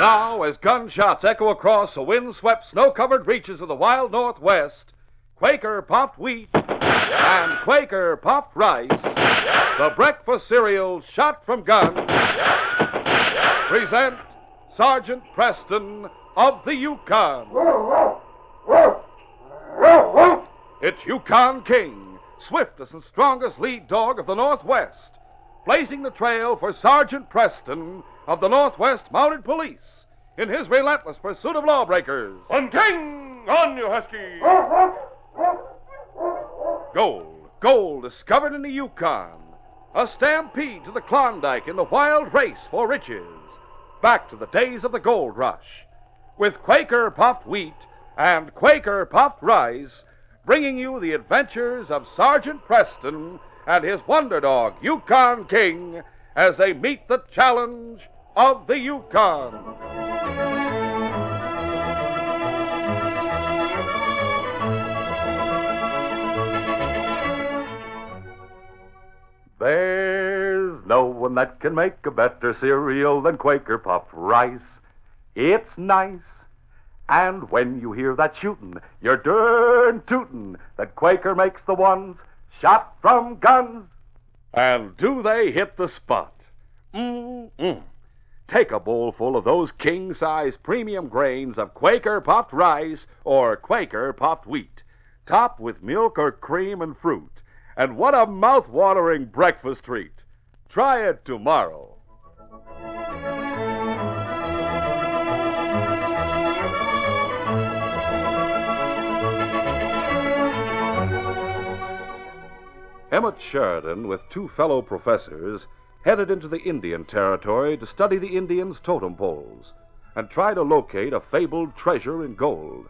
Now, as gunshots echo across the wind-swept, snow-covered reaches of the wild Northwest, Quaker puffed wheat and Quaker puffed rice, the breakfast cereal shot from guns, present Sergeant Preston of the Yukon. It's Yukon King, swiftest and strongest lead dog of the Northwest, blazing the trail for Sergeant Preston of the Northwest Mounted Police in his relentless pursuit of lawbreakers. On King! On, you husky! Gold, gold discovered in the Yukon. A stampede to the Klondike in the wild race for riches. Back to the days of the gold rush. With Quaker puffed wheat and Quaker puffed rice, bringing you the adventures of Sergeant Preston and his wonder dog, Yukon King, as they meet the challenge of the Yukon. There's no one that can make a better cereal than Quaker puffed rice. It's nice. And when you hear that shootin', you're darn tootin' that Quaker makes the ones shot from guns. And do they hit the spot? Mm-mm. Take a bowlful of those king size premium grains of Quaker puffed rice or Quaker puffed wheat. Top with milk or cream and fruit. And what a mouth-watering breakfast treat. Try it tomorrow. Emmett Sheridan, with two fellow professors, headed into the Indian Territory to study the Indians' totem poles and try to locate a fabled treasure in gold.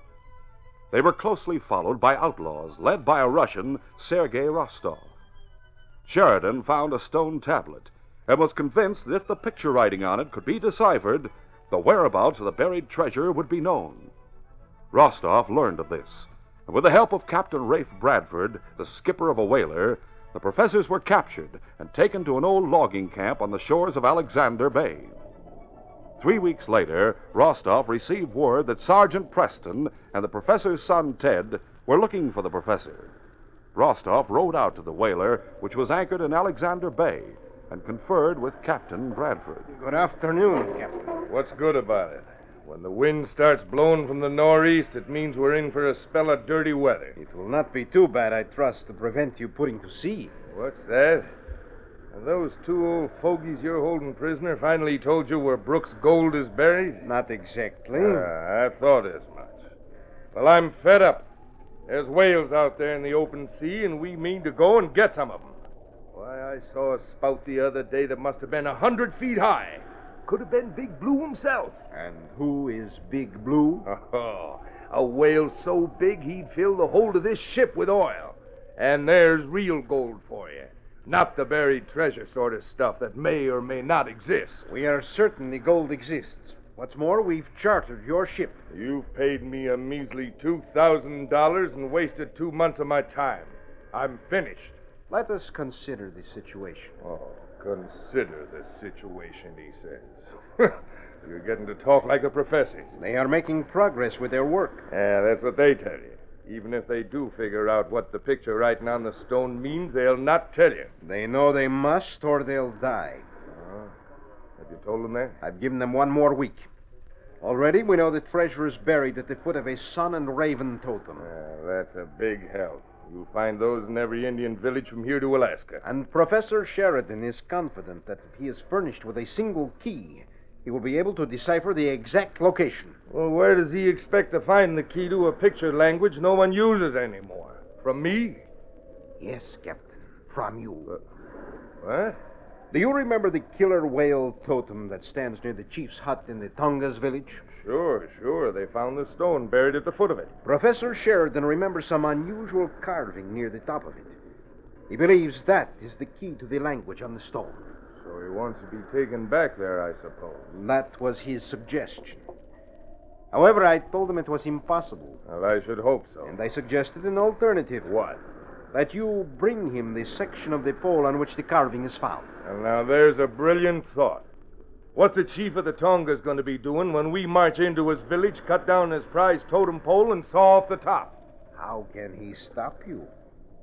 They were closely followed by outlaws led by a Russian, Sergei Rostov. Sheridan found a stone tablet and was convinced that if the picture writing on it could be deciphered, the whereabouts of the buried treasure would be known. Rostov learned of this, and with the help of Captain Rafe Bradford, the skipper of a whaler, the professors were captured and taken to an old logging camp on the shores of Alexander Bay. Three weeks later, Rostov received word that Sergeant Preston and the professor's son Ted were looking for the professor. Rostov rowed out to the whaler, which was anchored in Alexander Bay, and conferred with Captain Bradford. Good afternoon, Captain. What's good about it? When the wind starts blowing from the northeast, it means we're in for a spell of dirty weather. It will not be too bad, I trust, to prevent you putting to sea. What's that? Have those two old fogies you're holding prisoner finally told you where Brooks' gold is buried? Not exactly. Ah, I thought as much. Well, I'm fed up. There's whales out there in the open sea, and we mean to go and get some of them. Why, I saw a spout the other day that must have been a hundred feet high. Could have been Big Blue himself. And who is Big Blue? Oh, a whale so big he'd fill the hold of this ship with oil. And there's real gold for you. Not the buried treasure sort of stuff that may or may not exist. We are certain the gold exists. What's more, we've chartered your ship. You've paid me a measly $2,000 and wasted two months of my time. I'm finished. Let us consider the situation. Oh, consider the situation, he says. You're getting to talk like the professors. They are making progress with their work. Yeah, that's what they tell you. Even if they do figure out what the picture writing on the stone means, they'll not tell you. They know they must or they'll die. Oh, have you told them that? I've given them one more week. Already we know the treasure is buried at the foot of a sun and raven totem. Yeah, that's a big help. You'll find those in every Indian village from here to Alaska. And Professor Sheridan is confident that if he is furnished with a single key, he will be able to decipher the exact location. Well, where does he expect to find the key to a picture language no one uses anymore? From me? Yes, Captain. From you. Uh, what? Do you remember the killer whale totem that stands near the chief's hut in the Tongass village? Sure, sure. They found the stone buried at the foot of it. Professor Sheridan remembers some unusual carving near the top of it. He believes that is the key to the language on the stone. So he wants to be taken back there, I suppose. That was his suggestion. However, I told him it was impossible, Well, I should hope so. and I suggested an alternative. What? That you bring him the section of the pole on which the carving is found. Well, now there's a brilliant thought. What's the chief of the Tongass going to be doing when we march into his village, cut down his prize totem pole, and saw off the top? How can he stop you?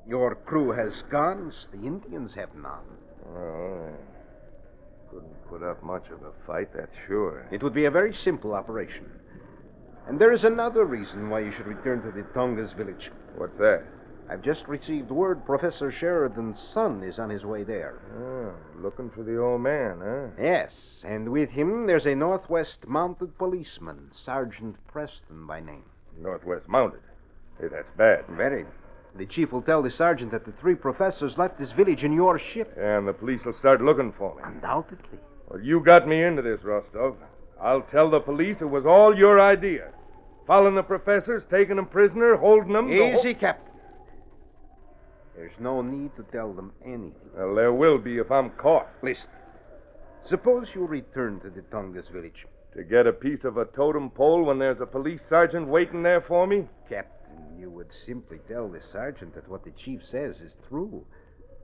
Your crew has guns, the Indians have none. Well, I couldn't put up much of a fight, that's sure. It would be a very simple operation. And there is another reason why you should return to the Tongass village. What's that? I've just received word Professor Sheridan's son is on his way there. Oh, looking for the old man, huh? Yes, and with him there's a Northwest mounted policeman, Sergeant Preston by name. Northwest Mounted. Hey, that's bad. Very. The chief will tell the sergeant that the three professors left this village in your ship. And the police will start looking for me. Undoubtedly. Well, you got me into this, Rostov. I'll tell the police it was all your idea. Following the professors, taking them prisoner, holding them. the Easy, Captain. There's no need to tell them anything. Well, there will be if I'm caught. Listen. Suppose you return to the Tongass village. To get a piece of a totem pole when there's a police sergeant waiting there for me? Captain, you would simply tell the sergeant that what the chief says is true.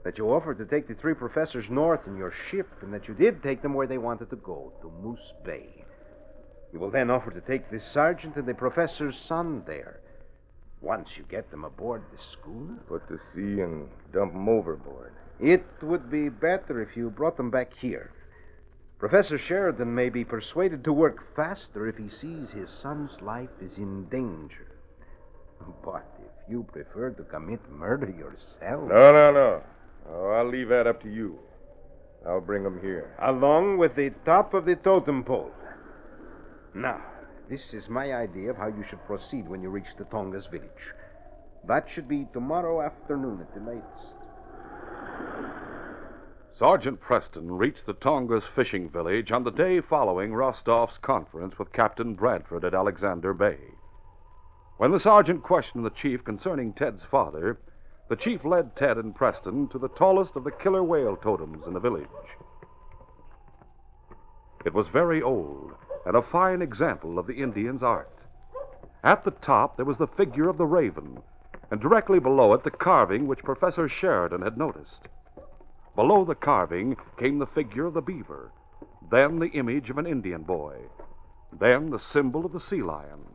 That you offered to take the three professors north in your ship, and that you did take them where they wanted to go, to Moose Bay. You will then offer to take the sergeant and the professor's son there. Once you get them aboard the schooner, Put to sea and dump them overboard. it would be better if you brought them back here. Professor Sheridan may be persuaded to work faster if he sees his son's life is in danger. But if you prefer to commit murder yourself. No, no, no. Oh, I'll leave that up to you. I'll bring them here. Along with the top of the totem pole. Now, this is my idea of how you should proceed when you reach the Tongass village. That should be tomorrow afternoon at the latest. Sergeant Preston reached the Tongass fishing village on the day following Rostov's conference with Captain Bradford at Alexander Bay. When the sergeant questioned the chief concerning Ted's father, the chief led Ted and Preston to the tallest of the killer whale totems in the village. It was very old and a fine example of the Indian's art. At the top there was the figure of the raven, and directly below it the carving which Professor Sheridan had noticed. Below the carving came the figure of the beaver, then the image of an Indian boy, then the symbol of the sea lion,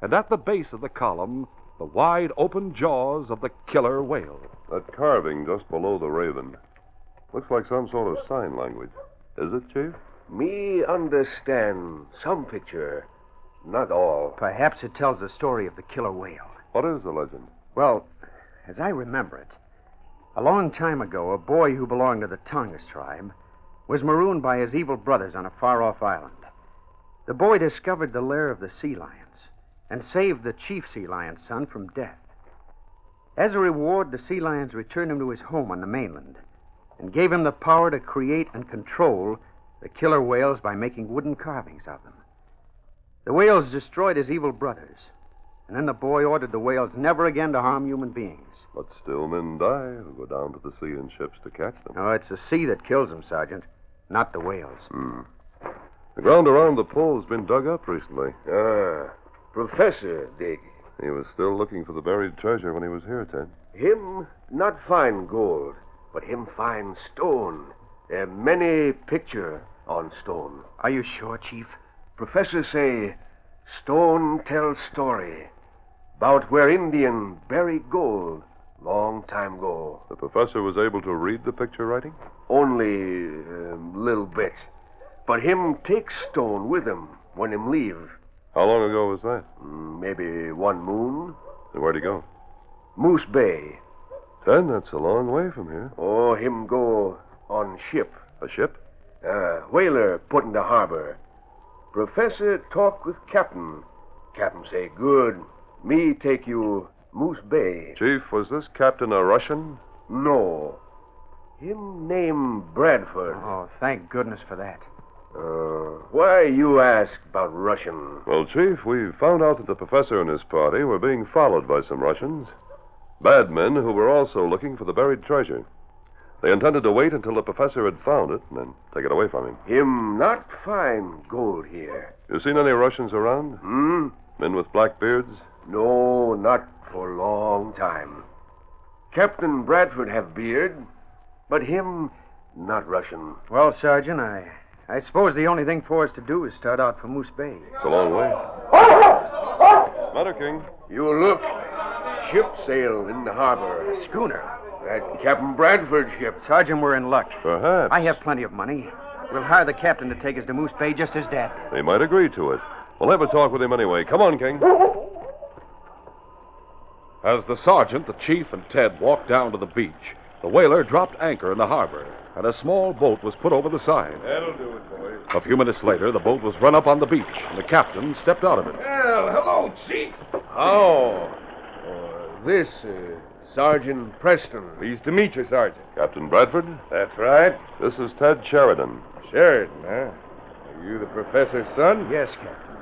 and at the base of the column, the wide open jaws of the killer whale. That carving just below the raven looks like some sort of sign language. Is it, Chief? Me understand some picture, not all. Perhaps it tells the story of the killer whale. What is the legend? Well, as I remember it, a long time ago, a boy who belonged to the Tongass tribe was marooned by his evil brothers on a far off island. The boy discovered the lair of the sea lions and saved the chief sea lion's son from death. As a reward, the sea lions returned him to his home on the mainland and gave him the power to create and control the killer whales by making wooden carvings of them. The whales destroyed his evil brothers, and then the boy ordered the whales never again to harm human beings. But still men die who go down to the sea in ships to catch them. No, it's the sea that kills them, Sergeant, not the whales. Hmm. The ground around the pole has been dug up recently. Ah, Professor dig. He was still looking for the buried treasure when he was here, Ted. Him not find gold, but him find stone. A many picture on stone. Are you sure, Chief? Professor say, stone tell story. About where Indian bury gold long time ago. The professor was able to read the picture writing? Only um, little bit. But him take stone with him when him leave. How long ago was that? Mm, Maybe one moon. And where'd he go? Moose Bay. Then that's a long way from here. Oh, him go on ship. A ship? Uh, whaler put in the harbor. Professor talk with captain. Captain say, good. Me take you Moose Bay. Chief, was this captain a Russian? No. Him name Bradford. Oh, thank goodness for that. Uh, why you ask about Russian? Well, Chief, we found out that the professor and his party were being followed by some Russians. Bad men who were also looking for the buried treasure. They intended to wait until the professor had found it and then take it away from him. Him not find gold here. You seen any Russians around? Hmm? Men with black beards? No, not for long time. Captain Bradford have beard, but him not Russian. Well, Sergeant, I, I suppose the only thing for us to do is start out for Moose Bay. It's a long way. Matter, King. You look. Ship sail in the harbor. Schooner. That Captain Bradford ship. Sergeant, we're in luck. Perhaps. I have plenty of money. We'll hire the captain to take us to Moose Bay just as Dad did. He might agree to it. We'll have a talk with him anyway. Come on, King. As the sergeant, the chief, and Ted walked down to the beach, the whaler dropped anchor in the harbor, and a small boat was put over the side. That'll do it, boys. A few minutes later, the boat was run up on the beach, and the captain stepped out of it. Well, hello, Chief. Oh. Uh, this, uh, Sergeant Preston. Pleased to meet you, Sergeant. Captain Bradford, That's right. this is Ted Sheridan. Sheridan, huh? Are you the professor's son? Yes, Captain.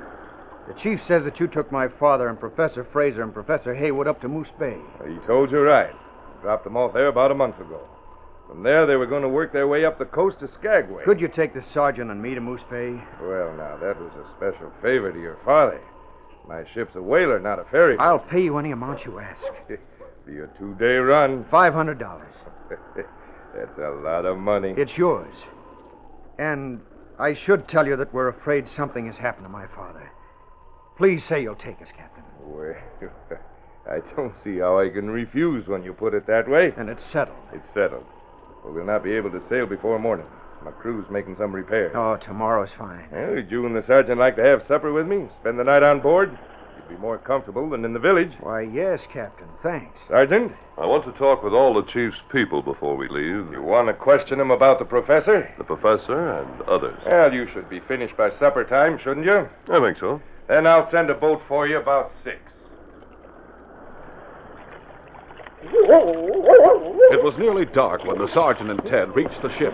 The chief says that you took my father and Professor Fraser and Professor Haywood up to Moose Bay. He told you right. Dropped them off there about a month ago. From there, they were going to work their way up the coast to Skagway. Could you take the sergeant and me to Moose Bay? Well, now, that was a special favor to your father. My ship's a whaler, not a ferry. I'll pay you any amount you ask. Be a two-day run. Five hundred dollars. That's a lot of money. It's yours. And I should tell you that we're afraid something has happened to my father. Please say you'll take us, Captain. Well, I don't see how I can refuse when you put it that way. And it's settled. It's settled. But we'll not be able to sail before morning. My crew's making some repairs. Oh, tomorrow's fine. Well, would you and the sergeant like to have supper with me? Spend the night on board? You'd be more comfortable than in the village. Why, yes, Captain. Thanks. Sergeant, I want to talk with all the chief's people before we leave. you want to question him about the professor? The professor and others. Well, you should be finished by supper time, shouldn't you? I think so. Then I'll send a boat for you about six. It was nearly dark when the sergeant and Ted reached the ship.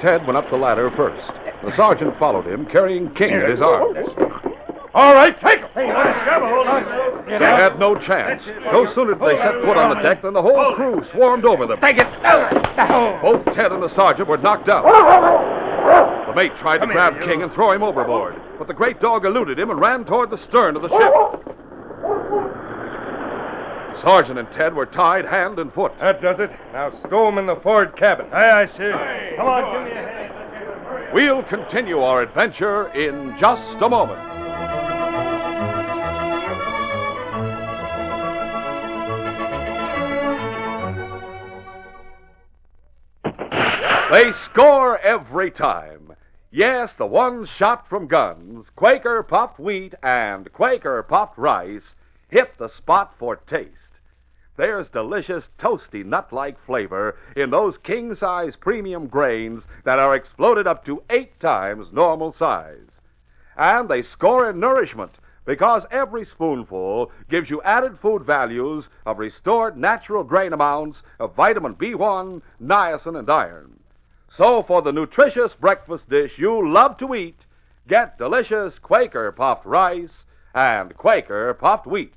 Ted went up the ladder first. The sergeant followed him, carrying King in his arms. All right, take him. They had no chance. No sooner did they set foot on the deck than the whole crew swarmed over them. Take it! Both Ted and the sergeant were knocked out. The mate tried to grab King and throw him overboard, but the great dog eluded him and ran toward the stern of the ship. Sergeant and Ted were tied hand and foot. That does it. Now stow him in the forward cabin. Aye, aye, sir. Come on, give me a hand. We'll continue our adventure in just a moment. They score every time. Yes, the ones shot from guns, Quaker puffed wheat and Quaker puffed rice, hit the spot for taste. There's delicious, toasty, nut like flavor in those king size premium grains that are exploded up to eight times normal size. And they score in nourishment because every spoonful gives you added food values of restored natural grain amounts of vitamin B1, niacin, and iron. So, for the nutritious breakfast dish you love to eat, get delicious Quaker puffed rice and Quaker puffed wheat.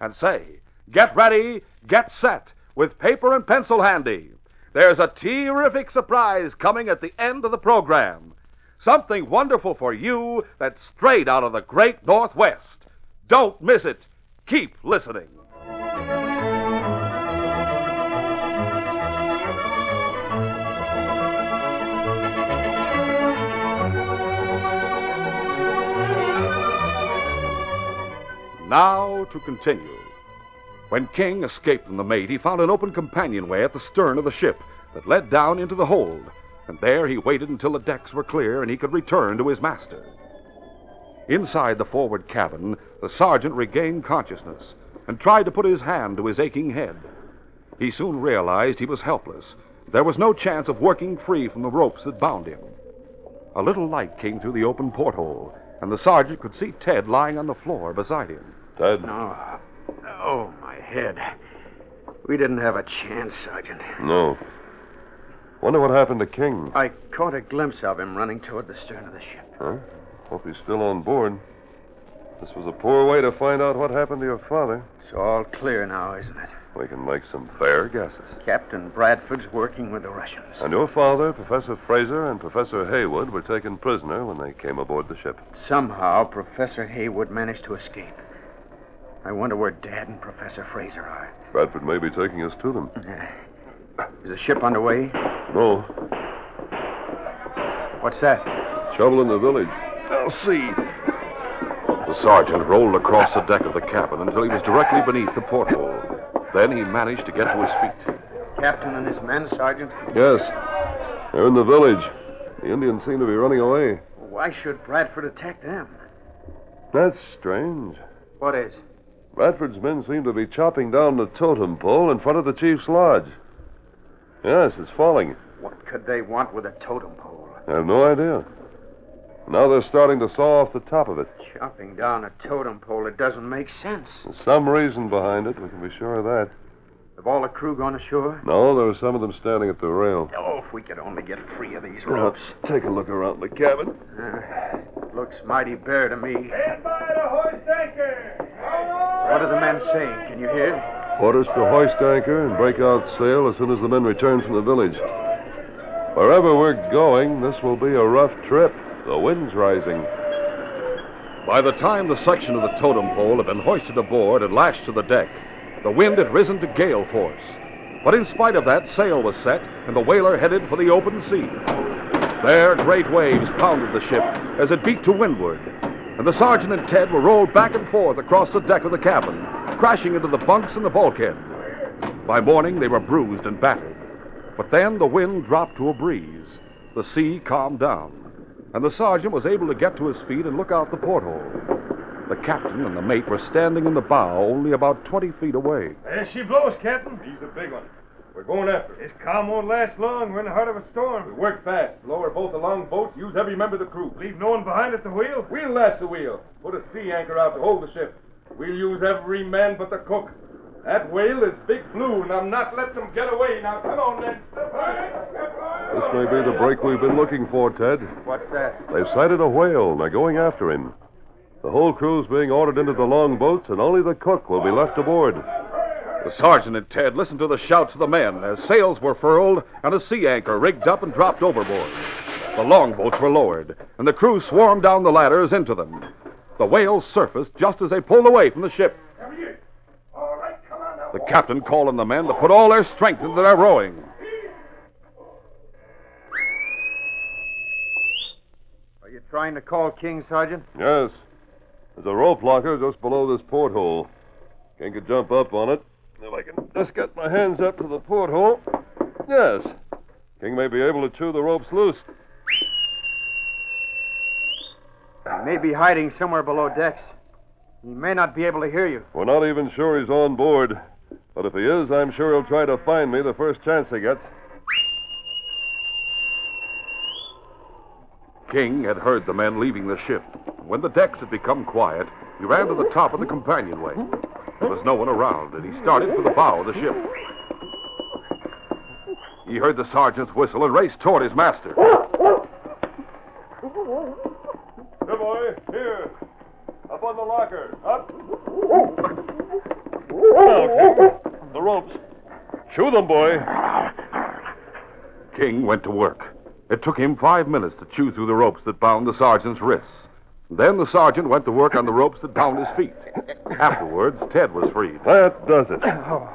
And say, get ready, get set, with paper and pencil handy. There's a terrific surprise coming at the end of the program. Something wonderful for you that's straight out of the great Northwest. Don't miss it. Keep listening. Now to continue. When King escaped from the mate, he found an open companionway at the stern of the ship that led down into the hold, and there he waited until the decks were clear and he could return to his master. Inside the forward cabin, the sergeant regained consciousness and tried to put his hand to his aching head. He soon realized he was helpless. There was no chance of working free from the ropes that bound him. A little light came through the open porthole, and the sergeant could see Ted lying on the floor beside him. Ted? Oh, oh, my head. We didn't have a chance, Sergeant. No. Wonder what happened to King. I caught a glimpse of him running toward the stern of the ship. Huh? Hope he's still on board. This was a poor way to find out what happened to your father. It's all clear now, isn't it? We can make some fair guesses. Captain Bradford's working with the Russians. And your father, Professor Fraser, and Professor Haywood were taken prisoner when they came aboard the ship. Somehow, Professor Haywood managed to escape. I wonder where Dad and Professor Fraser are. Bradford may be taking us to them. Is the ship underway? No. What's that? Trouble in the village. I'll see. The sergeant rolled across the deck of the cabin until he was directly beneath the porthole. Then he managed to get to his feet. Captain and his men, Sergeant? Yes. They're in the village. The Indians seem to be running away. Why should Bradford attack them? That's strange. What is? Bradford's men seem to be chopping down the totem pole in front of the chief's lodge. Yes, it's falling. What could they want with a totem pole? I have no idea. Now they're starting to saw off the top of it. Chopping down a totem pole, it doesn't make sense. There's some reason behind it. We can be sure of that. Have all the crew gone ashore? No, there are some of them standing at the rail. Oh, if we could only get free of these ropes. Take a look around the cabin. Uh, looks mighty bare to me. Stand by the hoist anchor! What are the men saying? Can you hear? Orders to hoist anchor and break out sail as soon as the men return from the village. Wherever we're going, this will be a rough trip. The wind's rising. By the time the section of the totem pole had been hoisted aboard and lashed to the deck, the wind had risen to gale force. But in spite of that, sail was set, and the whaler headed for the open sea. There, great waves pounded the ship as it beat to windward, and the sergeant and Ted were rolled back and forth across the deck of the cabin, crashing into the bunks and the bulkhead. By morning, they were bruised and battered. But then the wind dropped to a breeze. The sea calmed down, and the sergeant was able to get to his feet and look out the porthole. The captain and the mate were standing in the bow only about 20 feet away. There she blows, Captain. He's a big one. We're going after her. This calm won't last long. We're in the heart of a storm. We work fast. Lower both the long boats. Use every member of the crew. Leave no one behind at the wheel? We'll lash the wheel. Put a sea anchor out to hold the ship. We'll use every man but the cook. That whale is Big Blue, and I'm not letting them get away. Now, come on, then. This may be the break we've been looking for, Ted. What's that? They've sighted a whale and they're going after him. The whole crew's being ordered into the longboats, and only the cook will be left aboard. The sergeant and Ted listened to the shouts of the men as sails were furled and a sea anchor rigged up and dropped overboard. The longboats were lowered, and the crew swarmed down the ladders into them. The whales surfaced just as they pulled away from the ship. All right, come on now. The captain called on the men to put all their strength into their rowing. Are you trying to call King, Sergeant? Yes. There's a rope locker just below this porthole. King could jump up on it. If I can just get my hands up to the porthole. Yes. King may be able to chew the ropes loose. He may be hiding somewhere below decks. He may not be able to hear you. We're not even sure he's on board. But if he is, I'm sure he'll try to find me the first chance he gets. King had heard the men leaving the ship. When the decks had become quiet, he ran to the top of the companionway. There was no one around, and he started for the bow of the ship. He heard the sergeant's whistle and raced toward his master. Here, boy. Here. Up on the locker. Up. Now, King. The ropes. Chew them, boy. King went to work. It took him five minutes to chew through the ropes that bound the sergeant's wrists. Then the sergeant went to work on the ropes that bound his feet. Afterwards, Ted was freed. That does it. Oh,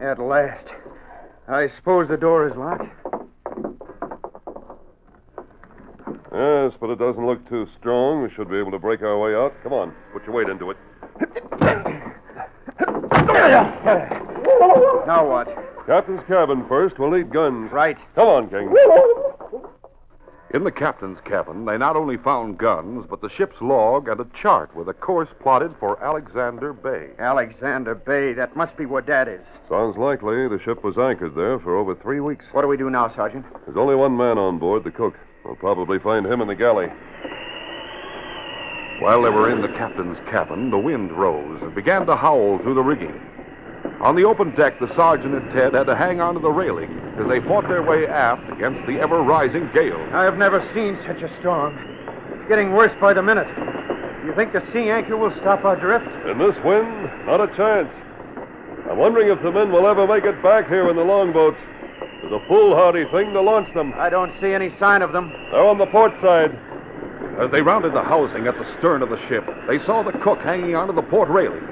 at last. I suppose the door is locked. Yes, but it doesn't look too strong. We should be able to break our way out. Come on, put your weight into it. Now what? Captain's cabin first. We'll need guns. Right. Come on, King. In the captain's cabin, they not only found guns, but the ship's log and a chart with a course plotted for Alexander Bay. Alexander Bay. That must be where Dad is. Sounds likely the ship was anchored there for over three weeks. What do we do now, Sergeant? There's only one man on board, the cook. We'll probably find him in the galley. While they were in the captain's cabin, the wind rose and began to howl through the rigging. On the open deck, the sergeant and Ted had to hang onto the railing as they fought their way aft against the ever rising gale. I have never seen such a storm. It's getting worse by the minute. You think the sea anchor will stop our drift? In this wind, not a chance. I'm wondering if the men will ever make it back here in the longboats. It's a foolhardy thing to launch them. I don't see any sign of them. They're on the port side. As they rounded the housing at the stern of the ship, they saw the cook hanging onto the port railing.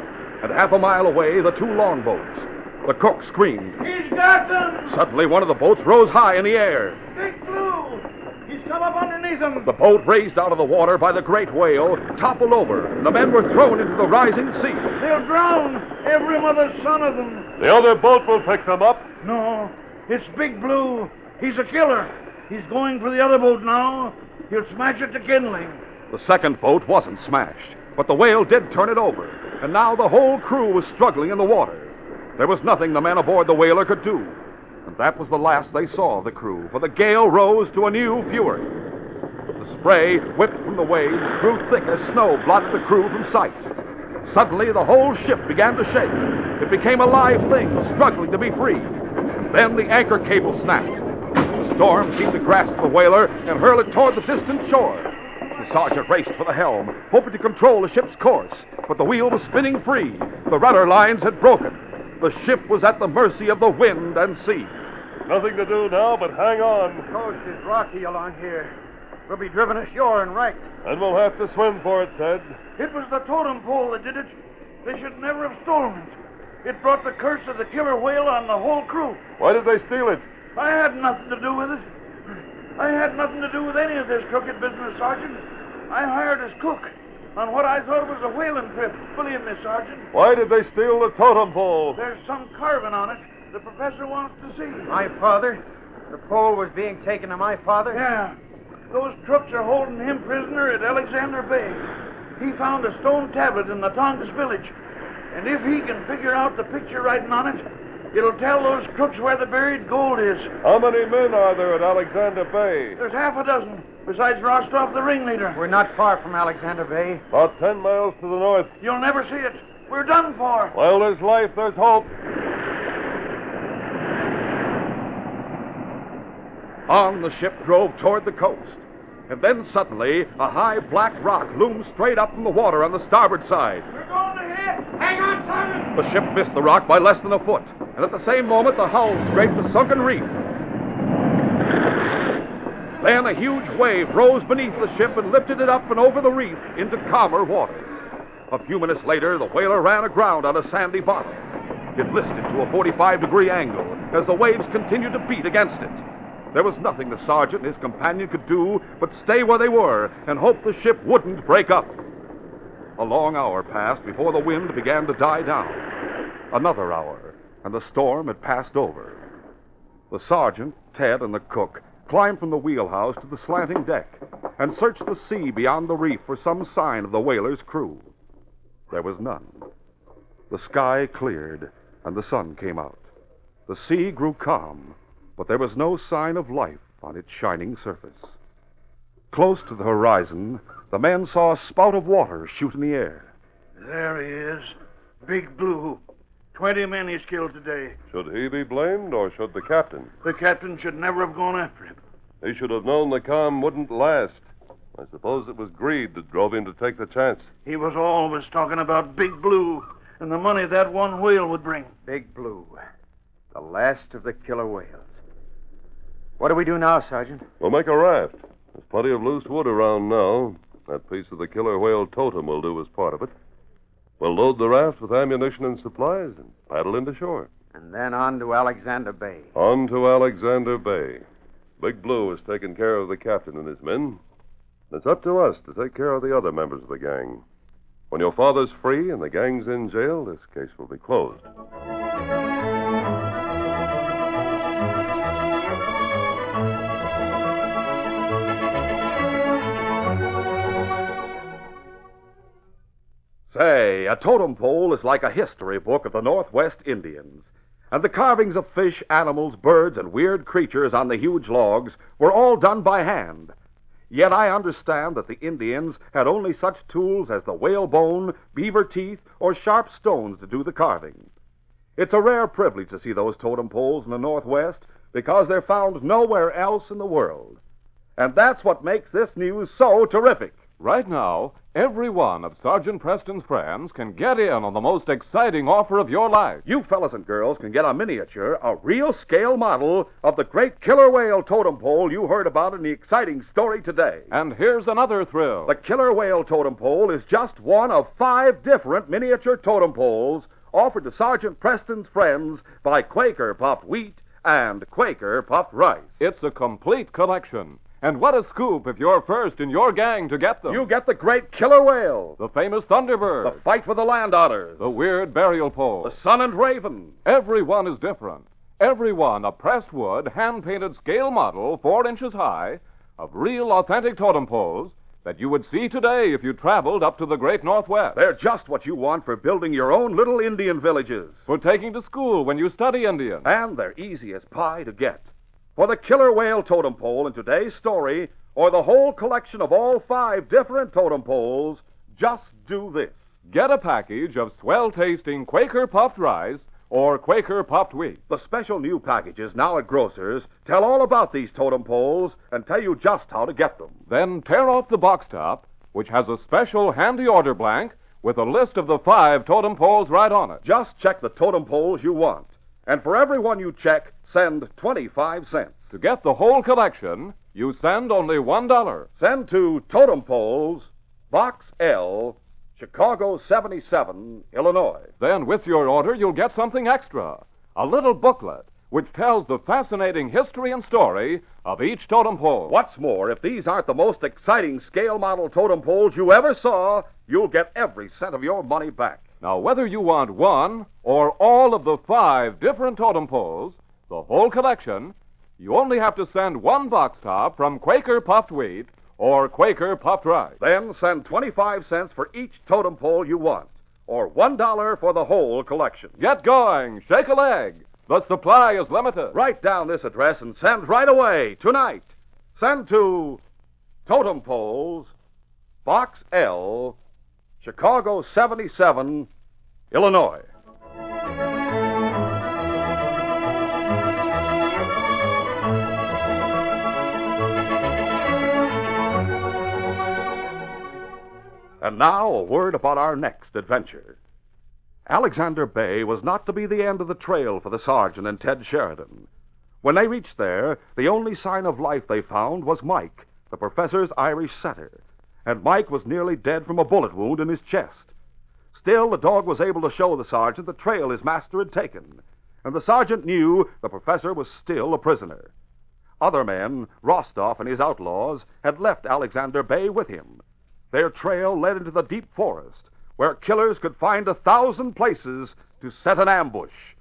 And half a mile away, the two longboats. The cook screamed. He's got them! Suddenly, one of the boats rose high in the air. Big Blue! He's come up underneath them. The boat, raised out of the water by the great whale, toppled over. The men were thrown into the rising sea. They'll drown, every mother's son of them. The other boat will pick them up. No, it's Big Blue. He's a killer. He's going for the other boat now. He'll smash it to kindling. The second boat wasn't smashed, but the whale did turn it over, and now the whole crew was struggling in the water. There was nothing the men aboard the whaler could do. And that was the last they saw of the crew, for the gale rose to a new fury. The spray, whipped from the waves, grew thick as snow blotted the crew from sight. Suddenly, the whole ship began to shake. It became a live thing, struggling to be free. Then the anchor cable snapped. The storm seemed to grasp the whaler and hurl it toward the distant shore. The sergeant raced for the helm, hoping to control the ship's course, but the wheel was spinning free. The rudder lines had broken. The ship was at the mercy of the wind and sea. Nothing to do now but hang on. The coast is rocky along here. We'll be driven ashore and wrecked. And we'll have to swim for it, Ted. It was the totem pole that did it. They should never have stolen it. It brought the curse of the killer whale on the whole crew. Why did they steal it? I had nothing to do with it. I had nothing to do with any of this crooked business, Sergeant. I hired as cook on what I thought was a whaling trip. Believe me, Sergeant. Why did they steal the totem pole? There's some carving on it the professor wants to see. My father? The pole was being taken to my father? Yeah. Those crooks are holding him prisoner at Alexander Bay. He found a stone tablet in the Tongass village. And if he can figure out the picture writing on it, it'll tell those crooks where the buried gold is. How many men are there at Alexander Bay? There's half a dozen, besides Rostov, the ringleader. We're not far from Alexander Bay. About ten miles to the north. You'll never see it. We're done for. While there's life, there's hope. On the ship drove toward the coast. And then suddenly, a high black rock loomed straight up from the water on the starboard side. We're going to hit! Hang on, Sergeant! The ship missed the rock by less than a foot, and at the same moment, the hull scraped the sunken reef. Then a huge wave rose beneath the ship and lifted it up and over the reef into calmer waters. A few minutes later, the whaler ran aground on a sandy bottom. It listed to a 45 degree angle as the waves continued to beat against it. There was nothing the sergeant and his companion could do but stay where they were and hope the ship wouldn't break up. A long hour passed before the wind began to die down. Another hour, and the storm had passed over. The sergeant, Ted, and the cook climbed from the wheelhouse to the slanting deck and searched the sea beyond the reef for some sign of the whaler's crew. There was none. The sky cleared, and the sun came out. The sea grew calm, but there was no sign of life on its shining surface. Close to the horizon, the men saw a spout of water shoot in the air. There he is. Big Blue. Twenty men he's killed today. Should he be blamed, or should the captain? The captain should never have gone after him. He should have known the calm wouldn't last. I suppose it was greed that drove him to take the chance. He was always talking about Big Blue and the money that one whale would bring. Big Blue. The last of the killer whales. What do we do now, Sergeant? We'll make a raft. There's plenty of loose wood around now. That piece of the killer whale totem will do as part of it. We'll load the raft with ammunition and supplies and paddle into shore. And then on to Alexander Bay. On to Alexander Bay. Big Blue has taken care of the captain and his men. It's up to us to take care of the other members of the gang. When your father's free and the gang's in jail, this case will be closed. Say, a totem pole is like a history book of the Northwest Indians. And the carvings of fish, animals, birds, and weird creatures on the huge logs were all done by hand. Yet I understand that the Indians had only such tools as the whalebone, beaver teeth, or sharp stones to do the carving. It's a rare privilege to see those totem poles in the Northwest because they're found nowhere else in the world. And that's what makes this news so terrific. Right now, every one of Sergeant Preston's friends can get in on the most exciting offer of your life. You fellas and girls can get a miniature, a real scale model of the great killer whale totem pole you heard about in the exciting story today. And here's another thrill. The killer whale totem pole is just one of five different miniature totem poles offered to Sergeant Preston's friends by Quaker Puffed Wheat and Quaker Puffed Rice. It's a complete collection. And what a scoop if you're first in your gang to get them. You get the great killer whale, The famous Thunderbird. the fight for the land otters, The weird burial pole. the sun and raven. Every one is different. Every one a pressed wood, hand painted scale model, four inches high, of real authentic totem poles that you would see today if you traveled up to the great Northwest. They're just what you want for building your own little Indian villages. For taking to school when you study Indian. And they're easy as pie to get. For the killer whale totem pole in today's story, or the whole collection of all five different totem poles, just do this. Get a package of swell tasting Quaker puffed rice or Quaker puffed wheat. The special new packages now at grocers tell all about these totem poles and tell you just how to get them. Then tear off the box top, which has a special handy order blank with a list of the five totem poles right on it. Just check the totem poles you want. And for every one you check, send 25 cents. To get the whole collection, you send only one dollar. Send to Totem Poles, Box L, Chicago 77, Illinois. Then, with your order, you'll get something extra a little booklet which tells the fascinating history and story of each totem pole. What's more, if these aren't the most exciting scale model totem poles you ever saw, you'll get every cent of your money back. Now, whether you want one or all of the five different totem poles, the whole collection, you only have to send one box top from Quaker Puffed Wheat or Quaker Puffed Rice. Then send 25 cents for each totem pole you want, or $1 for the whole collection. Get going. Shake a leg. The supply is limited. Write down this address and send right away, tonight. Send to Totem Poles, Box L, Chicago 77, Illinois. And now a word about our next adventure. Alexander Bay was not to be the end of the trail for the sergeant and Ted Sheridan. When they reached there, the only sign of life they found was Mike, the professor's Irish setter, and Mike was nearly dead from a bullet wound in his chest. Still, the dog was able to show the sergeant the trail his master had taken, and the sergeant knew the professor was still a prisoner. Other men, Rostov and his outlaws, had left Alexander Bay with him. Their trail led into the deep forest, where killers could find a thousand places to set an ambush.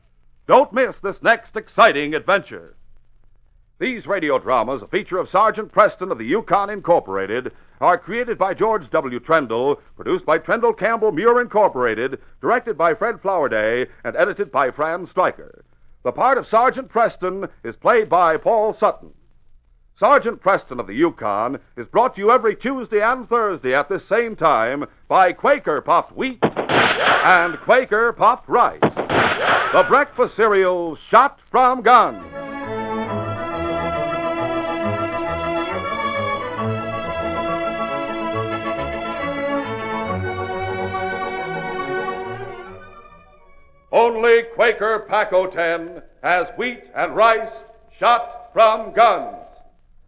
Don't miss this next exciting adventure. These radio dramas, a feature of Sergeant Preston of the Yukon Incorporated, are created by George W. Trendle, produced by Trendle Campbell Muir Incorporated, directed by Fred Flowerday, and edited by Fran Striker. The part of Sergeant Preston is played by Paul Sutton. Sergeant Preston of the Yukon is brought to you every Tuesday and Thursday at this same time by Quaker Puffed Wheat and Quaker Puffed Rice, the breakfast cereal shot from guns. Only Quaker Paco 10 has wheat and rice shot from guns.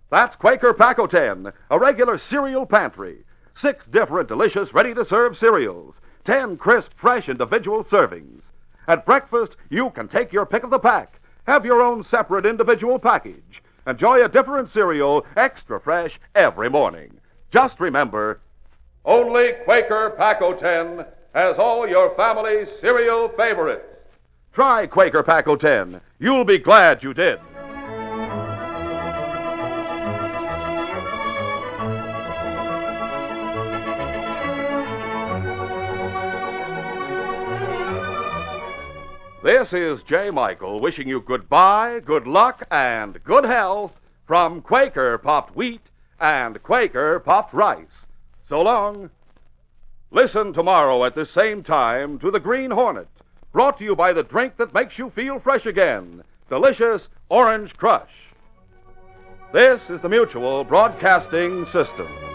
That's Quaker Paco 10, a regular cereal pantry. Six different delicious, ready to serve cereals. Ten crisp, fresh individual servings. At breakfast, you can take your pick of the pack. Have your own separate individual package. Enjoy a different cereal, extra fresh, every morning. Just remember only Quaker Paco 10 has all your family's cereal favorites. Try Quaker Paco 10. You'll be glad you did. This is J. Michael wishing you goodbye, good luck, and good health from Quaker puffed Wheat and Quaker puffed Rice. So long. Listen tomorrow at the same time to The Green Hornet, brought to you by the drink that makes you feel fresh again delicious Orange Crush. This is the Mutual Broadcasting System.